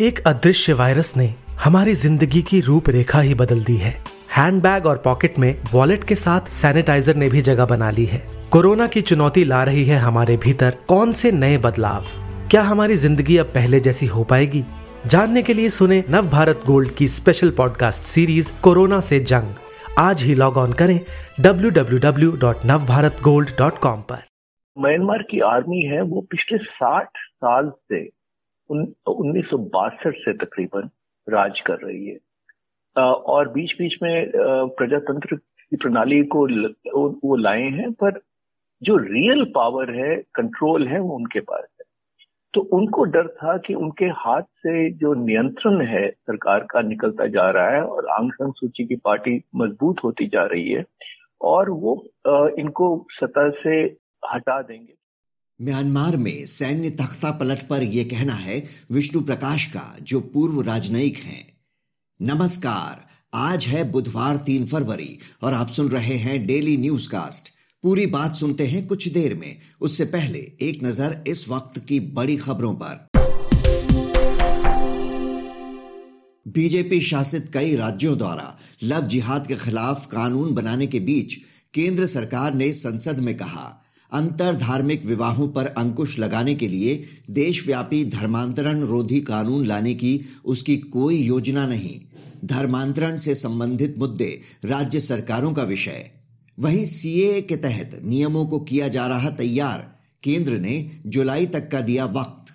एक अदृश्य वायरस ने हमारी ज़िंदगी की रूपरेखा ही बदल दी है। हैंडबैग और पॉकेट में वॉलेट के साथ सैनिटाइजर ने भी जगह बना ली है। कोरोना की चुनौती ला रही है हमारे भीतर कौन से नए बदलाव? क्या हमारी ज़िंदगी अब पहले जैसी हो पाएगी? जानने के लिए सुने नव भारत गोल्ड की स्पेशल पॉडकास्ट सीरीज़ कोरोना से जंग। आज ही लॉग ऑन करें www.navbharatgold.com पर। म्यांमार की आर्मी है वो पिछले साठ साल से उन्नीस सौ बासठ से तकरीबन राज कर रही है। और बीच बीच में प्रजातंत्र की प्रणाली को वो लाए हैं, पर जो रियल पावर है कंट्रोल है, वो उनके पास है। तो उनको डर था कि उनके हाथ से जो नियंत्रण है, सरकार का निकलता जा रहा है और आंग सान सूची की पार्टी मज़बूत होती जा रही है, और वो इनको सतह से हटा देंगे। म्यांमार में सैन्य तख्ता पलट पर यह कहना है, विष्णु प्रकाश का, जो पूर्व राजनयिक हैं। नमस्कार, आज है बुधवार तीन फरवरी, और आप सुन रहे हैं डेली न्यूज़ कास्ट पूरी बात सुनते हैं कुछ देर में। उससे पहले एक नज़र इस वक्त की बड़ी खबरों पर। बीजेपी शासित कई राज्यों द्वारा लव जिहाद के खिलाफ कानून बनाने के बीच केंद्र सरकार ने संसद में कहा अंतर धार्मिक विवाहों पर अंकुश लगाने के लिए देशव्यापी धर्मांतरण रोधी कानून लाने की उसकी कोई योजना नहीं। धर्मांतरण से संबंधित मुद्दे राज्य सरकारों का विषय। वहीं सीए के तहत नियमों को किया जा रहा तैयार, केंद्र ने जुलाई तक का दिया वक्त।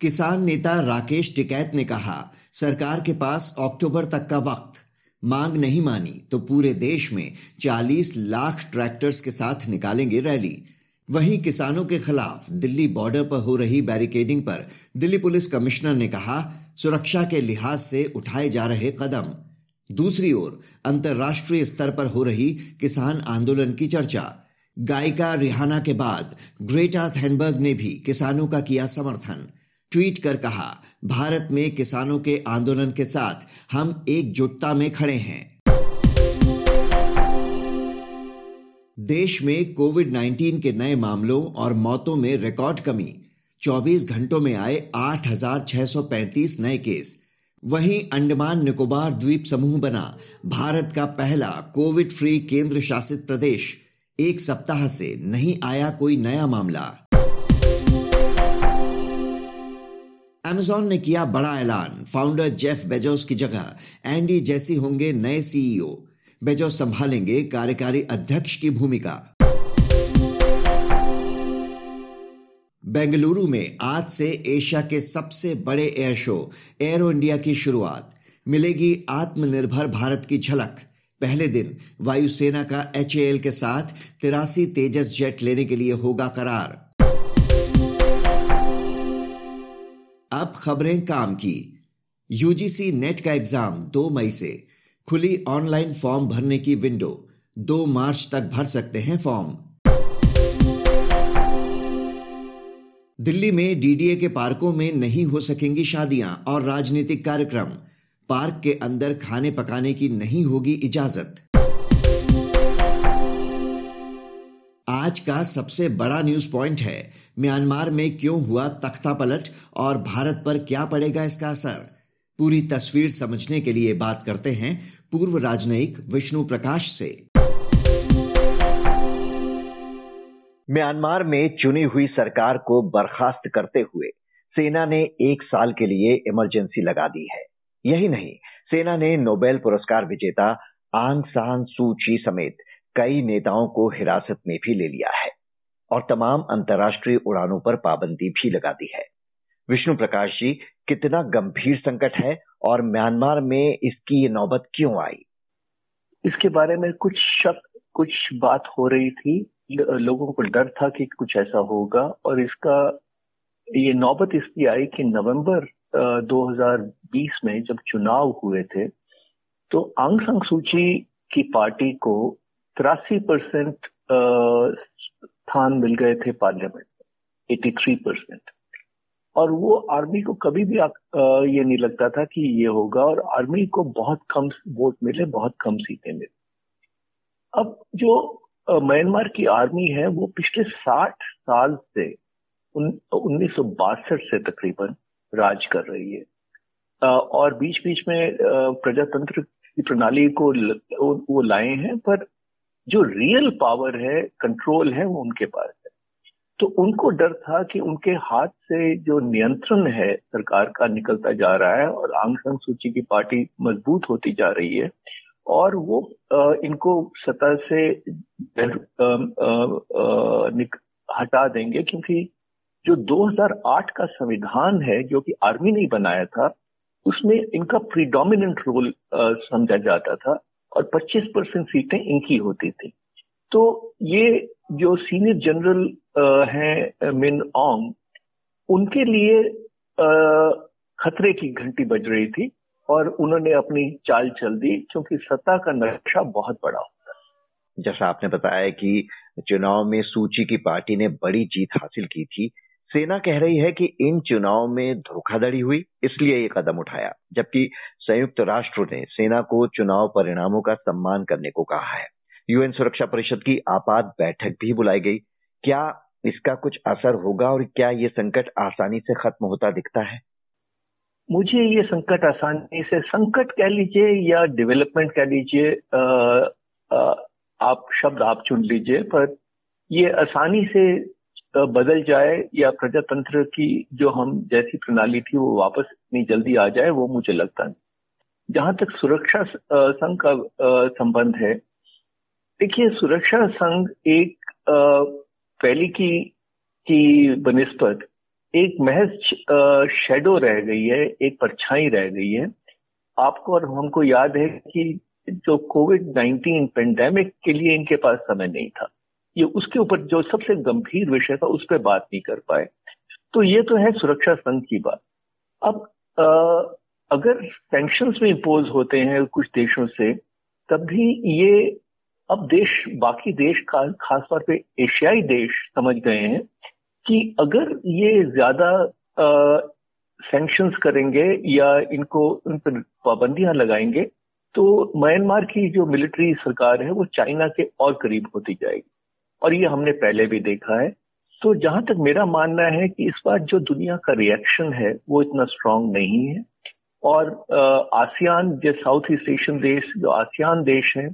किसान नेता राकेश टिकैत ने कहा, सरकार के पास अक्टूबर तक का वक्त। मांग नहीं मानी तो पूरे देश में 40 लाख ट्रैक्टर्स के साथ निकालेंगे रैली। वहीं किसानों के खिलाफ दिल्ली बॉर्डर पर हो रही बैरिकेडिंग पर दिल्ली पुलिस कमिश्नर ने कहा, सुरक्षा के लिहाज से उठाए जा रहे कदम। दूसरी ओर, अंतर्राष्ट्रीय स्तर पर हो रही किसान आंदोलन की चर्चा। गायिका रिहाना के बाद ग्रेटा थैनबर्ग ने भी किसानों का किया समर्थन। ट्वीट कर कहा भारत में किसानों के आंदोलन के साथ हम एकजुटता में खड़े हैं। देश में कोविड 19 के नए मामलों और मौतों में रिकॉर्ड कमी। 24 घंटों में आए 8,635 नए केस। वहीं अंडमान निकोबार द्वीप समूह बना भारत का पहला कोविड फ्री केंद्र शासित प्रदेश। एक सप्ताह से नहीं आया कोई नया मामला। अमेजॉन ने किया बड़ा ऐलान। फाउंडर जेफ बेजोस की जगह एंडी जैसी होंगे नए सीईओ बेजोस संभालेंगे कार्यकारी अध्यक्ष की भूमिका। बेंगलुरु में आज से एशिया के सबसे बड़े एयर शो एरो इंडिया की शुरुआत। मिलेगी आत्मनिर्भर भारत की झलक। पहले दिन वायुसेना का एच के साथ तिरासी तेजस जेट लेने के लिए होगा करार। अब खबरें काम की। यूजीसी नेट का एग्ज़ाम 2 मई से। खुली ऑनलाइन फॉर्म भरने की विंडो 2 मार्च तक भर सकते हैं फॉर्म दिल्ली में डीडीए के पार्कों में नहीं हो सकेंगी शादियाँ और राजनीतिक कार्यक्रम। पार्क के अंदर खाने पकाने की नहीं होगी इजाज़त। आज का सबसे बड़ा न्यूज़ पॉइंट है, म्यांमार में क्यों हुआ तख्ता पलट और भारत पर क्या पड़ेगा इसका असर? पूरी तस्वीर समझने के लिए बात करते हैं पूर्व राजनयिक विष्णु प्रकाश से। म्यांमार में चुनी हुई सरकार को बर्खास्त करते हुए सेना ने एक साल के लिए इमरजेंसी लगा दी है। यही नहीं, सेना ने नोबेल पुरस्कार विजेता आंग सान सूची समेत कई नेताओं को हिरासत में भी ले लिया है और तमाम अंतर्राष्ट्रीय उड़ानों पर पाबंदी भी लगा दी है। विष्णु प्रकाश जी, कितना गंभीर संकट है और म्यांमार में इसकी ये नौबत क्यों आई? इसके बारे में कुछ शक, कुछ बात हो रही थी। लोगों को डर था कि कुछ ऐसा होगा और इसका, ये नौबत इसलिए आई कि नवंबर 2020 में जब चुनाव हुए थे तो आंग सूची की पार्टी को तिरासी परसेंट स्थान मिल गए थे पार्लियामेंट में एटी थ्री परसेंट। और वो आर्मी को कभी भी आ, ये नहीं लगता था कि ये होगा और आर्मी को बहुत कम वोट मिले बहुत कम सीटें मिले। अब जो म्यांमार की आर्मी है वो पिछले साठ साल से उन्नीस सौ बासठ से तकरीबन राज कर रही है। और बीच बीच में प्रजातंत्र की प्रणाली को वो लाए हैं पर जो रियल पावर है कंट्रोल है, वो उनके पास है। तो उनको डर था कि उनके हाथ से जो नियंत्रण है, सरकार का निकलता जा रहा है और आंग सान सूची की पार्टी मज़बूत होती जा रही है और वो इनको सतह से हटा देंगे क्योंकि जो 2008 का संविधान है, जो कि आर्मी ने बनाया था, उसमें इनका प्रीडोमिनेंट रोल समझा जाता था। और 25 परसेंट सीटें इनकी होती थी। तो ये जो सीनियर जनरल हैं मिन ओंग, उनके लिए खतरे की घंटी बज रही थी और उन्होंने अपनी चाल चल दी क्योंकि सत्ता का नक्शा बहुत बड़ा होता है। जैसा आपने बताया कि चुनाव में सूची की पार्टी ने बड़ी जीत हासिल की थी सेना कह रही है कि इन चुनाव में धोखाधड़ी हुई, इसलिए ये कदम उठाया, जबकि संयुक्त राष्ट्र ने सेना को चुनाव परिणामों का सम्मान करने को कहा है। यूएन सुरक्षा परिषद की आपात बैठक भी बुलाई गई। क्या इसका कुछ असर होगा और क्या ये संकट आसानी से खत्म होता दिखता है? मुझे ये संकट आसानी से, संकट कह लीजिए या डेवलपमेंट कह लीजिए आप शब्द आप चुन लीजिए, पर ये आसानी से बदल जाए या प्रजातंत्र की जो हम जैसी प्रणाली थी वो वापस इतनी जल्दी आ जाए, वो मुझे लगता नहीं। जहाँ तक सुरक्षा संघ का संबंध है, देखिए सुरक्षा संघ एक पहली की की बनस्पत, एक महज शेडो रह गई है, एक परछाई रह गई है। आपको और हमको याद है कि जो कोविड 19 पेंडेमिक के लिए इनके पास समय नहीं था। ये उसके ऊपर जो सबसे गंभीर विषय था उस पर बात नहीं कर पाए। तो ये तो है सुरक्षा संघ की बात। अब आ, अगर सैंक्शंस में इम्पोज होते हैं कुछ देशों से तब भी ये अब देश बाकी देश खास तौर पे एशियाई देश समझ गए हैं कि अगर ये ज़्यादा सैंक्शंस करेंगे या इनको उन पर पाबंदियाँ लगाएँगे तो म्यांमार की जो मिलिट्री सरकार है वो चाइना के और करीब होती जाएगी। और ये हमने पहले भी देखा है। तो जहाँ तक मेरा मानना है कि इस बार जो दुनिया का रिएक्शन है, वो इतना स्ट्रांग नहीं है। और आसियान जो साउथ ईस्ट एशियन देश, जो आसियान देश हैं,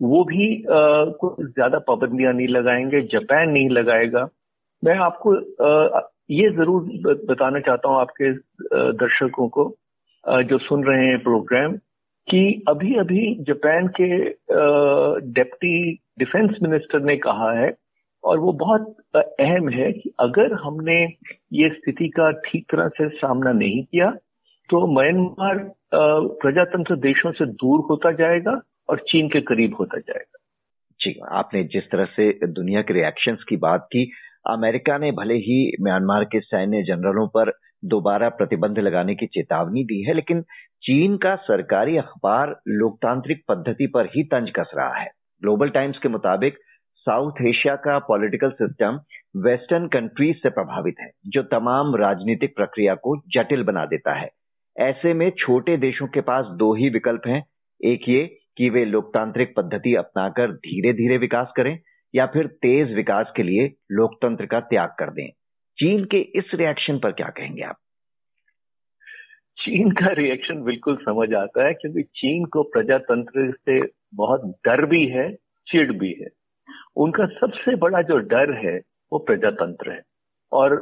वो भी कुछ ज़्यादा पाबंदियाँ नहीं लगाएँगे जापान नहीं लगाएगा। मैं आपको ये ज़रूर बताना चाहता हूँ आपके दर्शकों को जो सुन रहे हैं प्रोग्राम कि अभी अभी जापान के डेप्टी डिफेंस मिनिस्टर ने कहा है और वो बहुत अहम है कि अगर हमने ये स्थिति का ठीक तरह से सामना नहीं किया तो म्यांमार प्रजातंत्र देशों से दूर होता जाएगा और चीन के करीब होता जाएगा। जी, आपने जिस तरह से दुनिया के रिएक्शंस की बात की, अमेरिका ने भले ही म्यांमार के सैन्य जनरलों पर दोबारा प्रतिबंध लगाने की चेतावनी दी है, लेकिन चीन का सरकारी अखबार लोकतांत्रिक पद्धति पर ही तंज कस रहा है। ग्लोबल टाइम्स के मुताबिक साउथ एशिया का पॉलिटिकल सिस्टम वेस्टर्न कंट्रीज़ से प्रभावित है, जो तमाम राजनीतिक प्रक्रिया को जटिल बना देता है। ऐसे में छोटे देशों के पास दो ही विकल्प हैं, एक ये कि वे लोकतांत्रिक पद्धति अपनाकर धीरे धीरे विकास करें, या फिर तेज विकास के लिए लोकतंत्र का त्याग कर दें। चीन के इस रिएक्शन पर क्या कहेंगे आप? चीन का रिएक्शन बिल्कुल समझ आता है, क्योंकि चीन को प्रजातंत्र से बहुत डर भी है चिड़ भी है। उनका सबसे बड़ा जो डर है, वो प्रजातंत्र है। और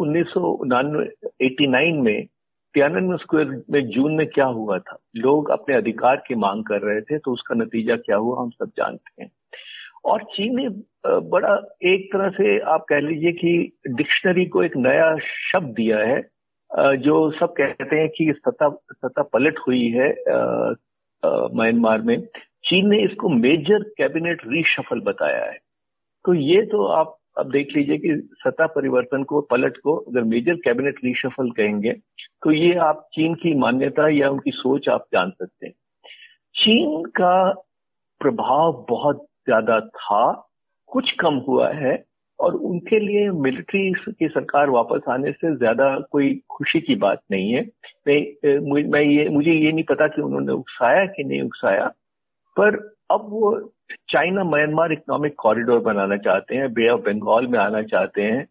उन्नीस सौ में तियानवे स्क्वायर में जून में क्या हुआ था? लोग अपने अधिकार की मांग कर रहे थे तो उसका नतीजा क्या हुआ, हम सब जानते हैं। और चीन ने बड़ा एक तरह से आप कह लीजिए कि डिक्शनरी को एक नया शब्द दिया है जो सब कहते हैं कि सत्ता सत्ता पलट हुई है म्यांमार में, चीन ने इसको मेजर कैबिनेट रीशफल बताया है। तो ये तो आप अब देख लीजिए कि सत्ता परिवर्तन को, पलट को अगर मेजर कैबिनेट रीशफल कहेंगे तो ये आप चीन की मान्यता या उनकी सोच आप जान सकते हैं। चीन का प्रभाव बहुत ज़्यादा था, कुछ कम हुआ है और उनके लिए मिलिट्री की सरकार वापस आने से ज़्यादा कोई खुशी की बात नहीं है। मैं मैं ये, मुझे ये नहीं पता कि उन्होंने उकसाया कि नहीं उकसाया, पर अब वो चाइना म्यांमार इकोनॉमिक कॉरिडोर बनाना चाहते हैं बे ऑफ़ बंगाल में आना चाहते हैं।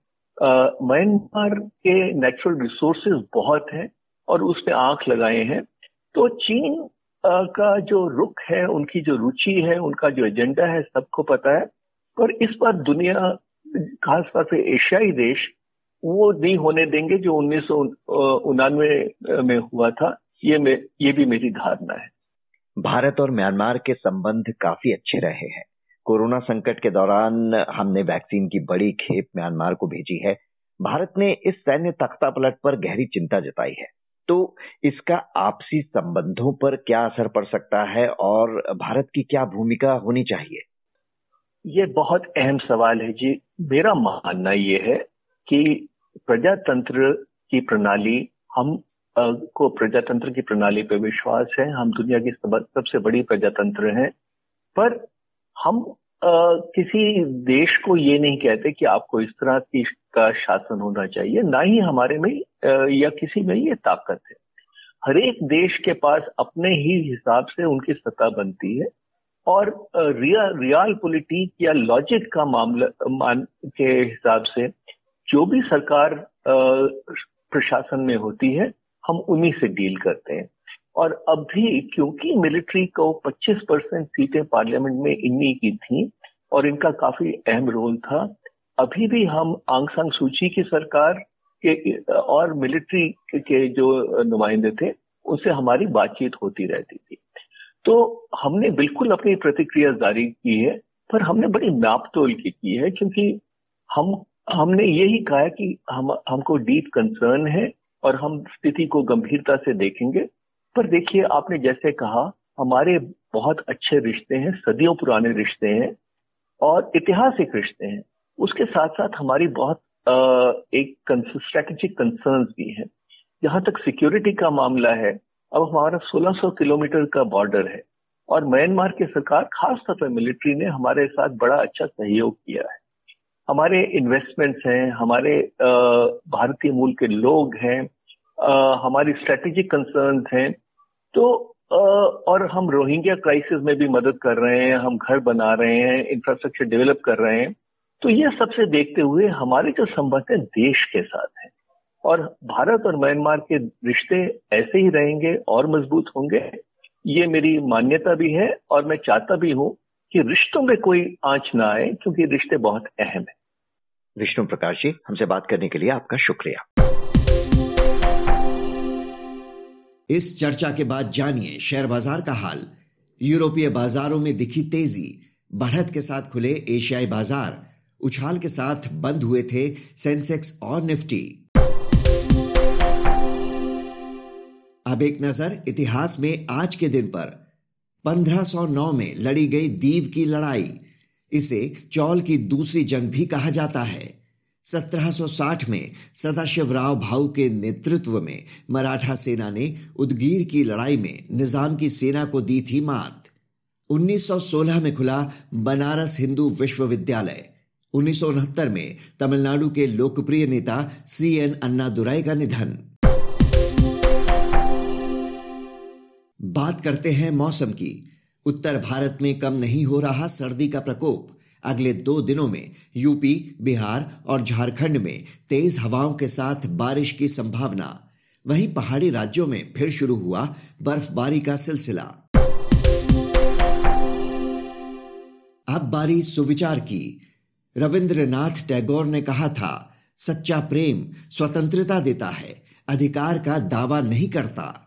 म्यांमार के नेचुरल रिसोर्सेज बहुत हैं और उस पर आँख लगाए हैं। तो चीन का जो रुख है, उनकी जो रुचि है, उनका जो एजेंडा है, सबको पता है। पर इस बार दुनिया खासतौर पे एशियाई देश वो नहीं होने देंगे जो उन्नीस में हुआ था। ये में, ये भी मेरी धारणा है। भारत और म्यांमार के संबंध काफ़ी अच्छे रहे हैं। कोरोना संकट के दौरान हमने वैक्सीन की बड़ी खेप म्यांमार को भेजी है। भारत ने इस सैन्य तख्ता पलट पर गहरी चिंता जताई है। तो इसका आपसी संबंधों पर क्या असर पड़ सकता है और भारत की क्या भूमिका होनी चाहिए? ये बहुत अहम सवाल है जी। मेरा मानना ये है कि प्रजातंत्र की प्रणाली हम को प्रजातंत्र की प्रणाली पर विश्वास है हम दुनिया की सबसे बड़ी प्रजातंत्र हैं पर हम आ, किसी देश को ये नहीं कहते कि आपको इस तरह की का शासन होना चाहिए ना ही हमारे में आ, या किसी में ये ताकत है। हर एक देश के पास अपने ही हिसाब से उनकी सत्ता बनती है और रियल रियल पॉलिटिक या लॉजिक का मामला, मान के हिसाब से जो भी सरकार प्रशासन में होती है, हम उन्हीं से डील करते हैं। और अभी क्योंकि मिलिट्री को 25 परसेंट सीटें पार्लियामेंट में इन्हीं की थी और इनका काफ़ी अहम रोल था, अभी भी हम आंग सांग सूची की सरकार के, और मिलिट्री के जो नुमाइंदे थे, उनसे हमारी बातचीत होती रहती थी। तो हमने बिल्कुल अपनी प्रतिक्रिया जारी की है पर हमने बड़ी नापतोल की की है क्योंकि हम हमने यही कहा है कि हम हमको डीप कंसर्न है और हम स्थिति को गंभीरता से देखेंगे। पर देखिए आपने जैसे कहा हमारे बहुत अच्छे रिश्ते हैं सदियों पुराने रिश्ते हैं और ऐतिहासिक रिश्ते हैं। उसके साथ साथ हमारी बहुत आ, एक स्ट्रेटेजिक कंसर्न भी है। जहाँ तक सिक्योरिटी का मामला है अब हमारा 1600 किलोमीटर का बॉर्डर है और म्यांमार की सरकार, खास तौर पर मिलिट्री ने हमारे साथ बड़ा अच्छा सहयोग किया है। हमारे इन्वेस्टमेंट्स हैं, हमारे भारतीय मूल के लोग हैं हमारी स्ट्रेटेजिक कंसर्न हैं। तो और हम रोहिंग्या क्राइसिस में भी मदद कर रहे हैं, हम घर बना रहे हैं इंफ्रास्ट्रक्चर डेवलप कर रहे हैं। तो ये सबसे देखते हुए हमारे जो संबंध है, देश के साथ है। और भारत और म्यांमार के रिश्ते ऐसे ही रहेंगे और मज़बूत होंगे। ये मेरी मान्यता भी है और मैं चाहता भी हूँ कि रिश्तों में कोई आँच ना आए क्योंकि रिश्ते बहुत अहम है। विष्णु प्रकाश जी हमसे बात करने के लिए आपका शुक्रिया। इस चर्चा के बाद जानिए शेयर बाज़ार का हाल। यूरोपीय बाजारों में दिखी तेज़ी। बढ़त के साथ खुले एशियाई बाज़ार। उछाल के साथ बंद हुए थे सेंसेक्स और निफ्टी। अब एक नज़र इतिहास में आज के दिन पर। 1509 में लड़ी गई दीव की लड़ाई। इसे चौल की दूसरी जंग भी कहा जाता है। 1760 में सदाशिवराव भाऊ के नेतृत्व में मराठा सेना ने उदगीर की लड़ाई में निज़ाम की सेना को दी थी मात। 1916 में खुला बनारस हिंदू विश्वविद्यालय। उन्नीस सौ उनहत्तर में तमिलनाडु के लोकप्रिय नेता सी एन अन्ना दुराई का निधन। बात करते हैं मौसम की। उत्तर भारत में कम नहीं हो रहा सर्दी का प्रकोप। अगले दो दिनों में यूपी, बिहार और झारखंड में तेज हवाओं के साथ बारिश की संभावना। वहीं पहाड़ी राज्यों में फिर शुरू हुआ बर्फबारी का सिलसिला। अब बारी सुविचार की। रविंद्रनाथ टैगोर ने कहा था, सच्चा प्रेम स्वतंत्रता देता है, अधिकार का दावा नहीं करता।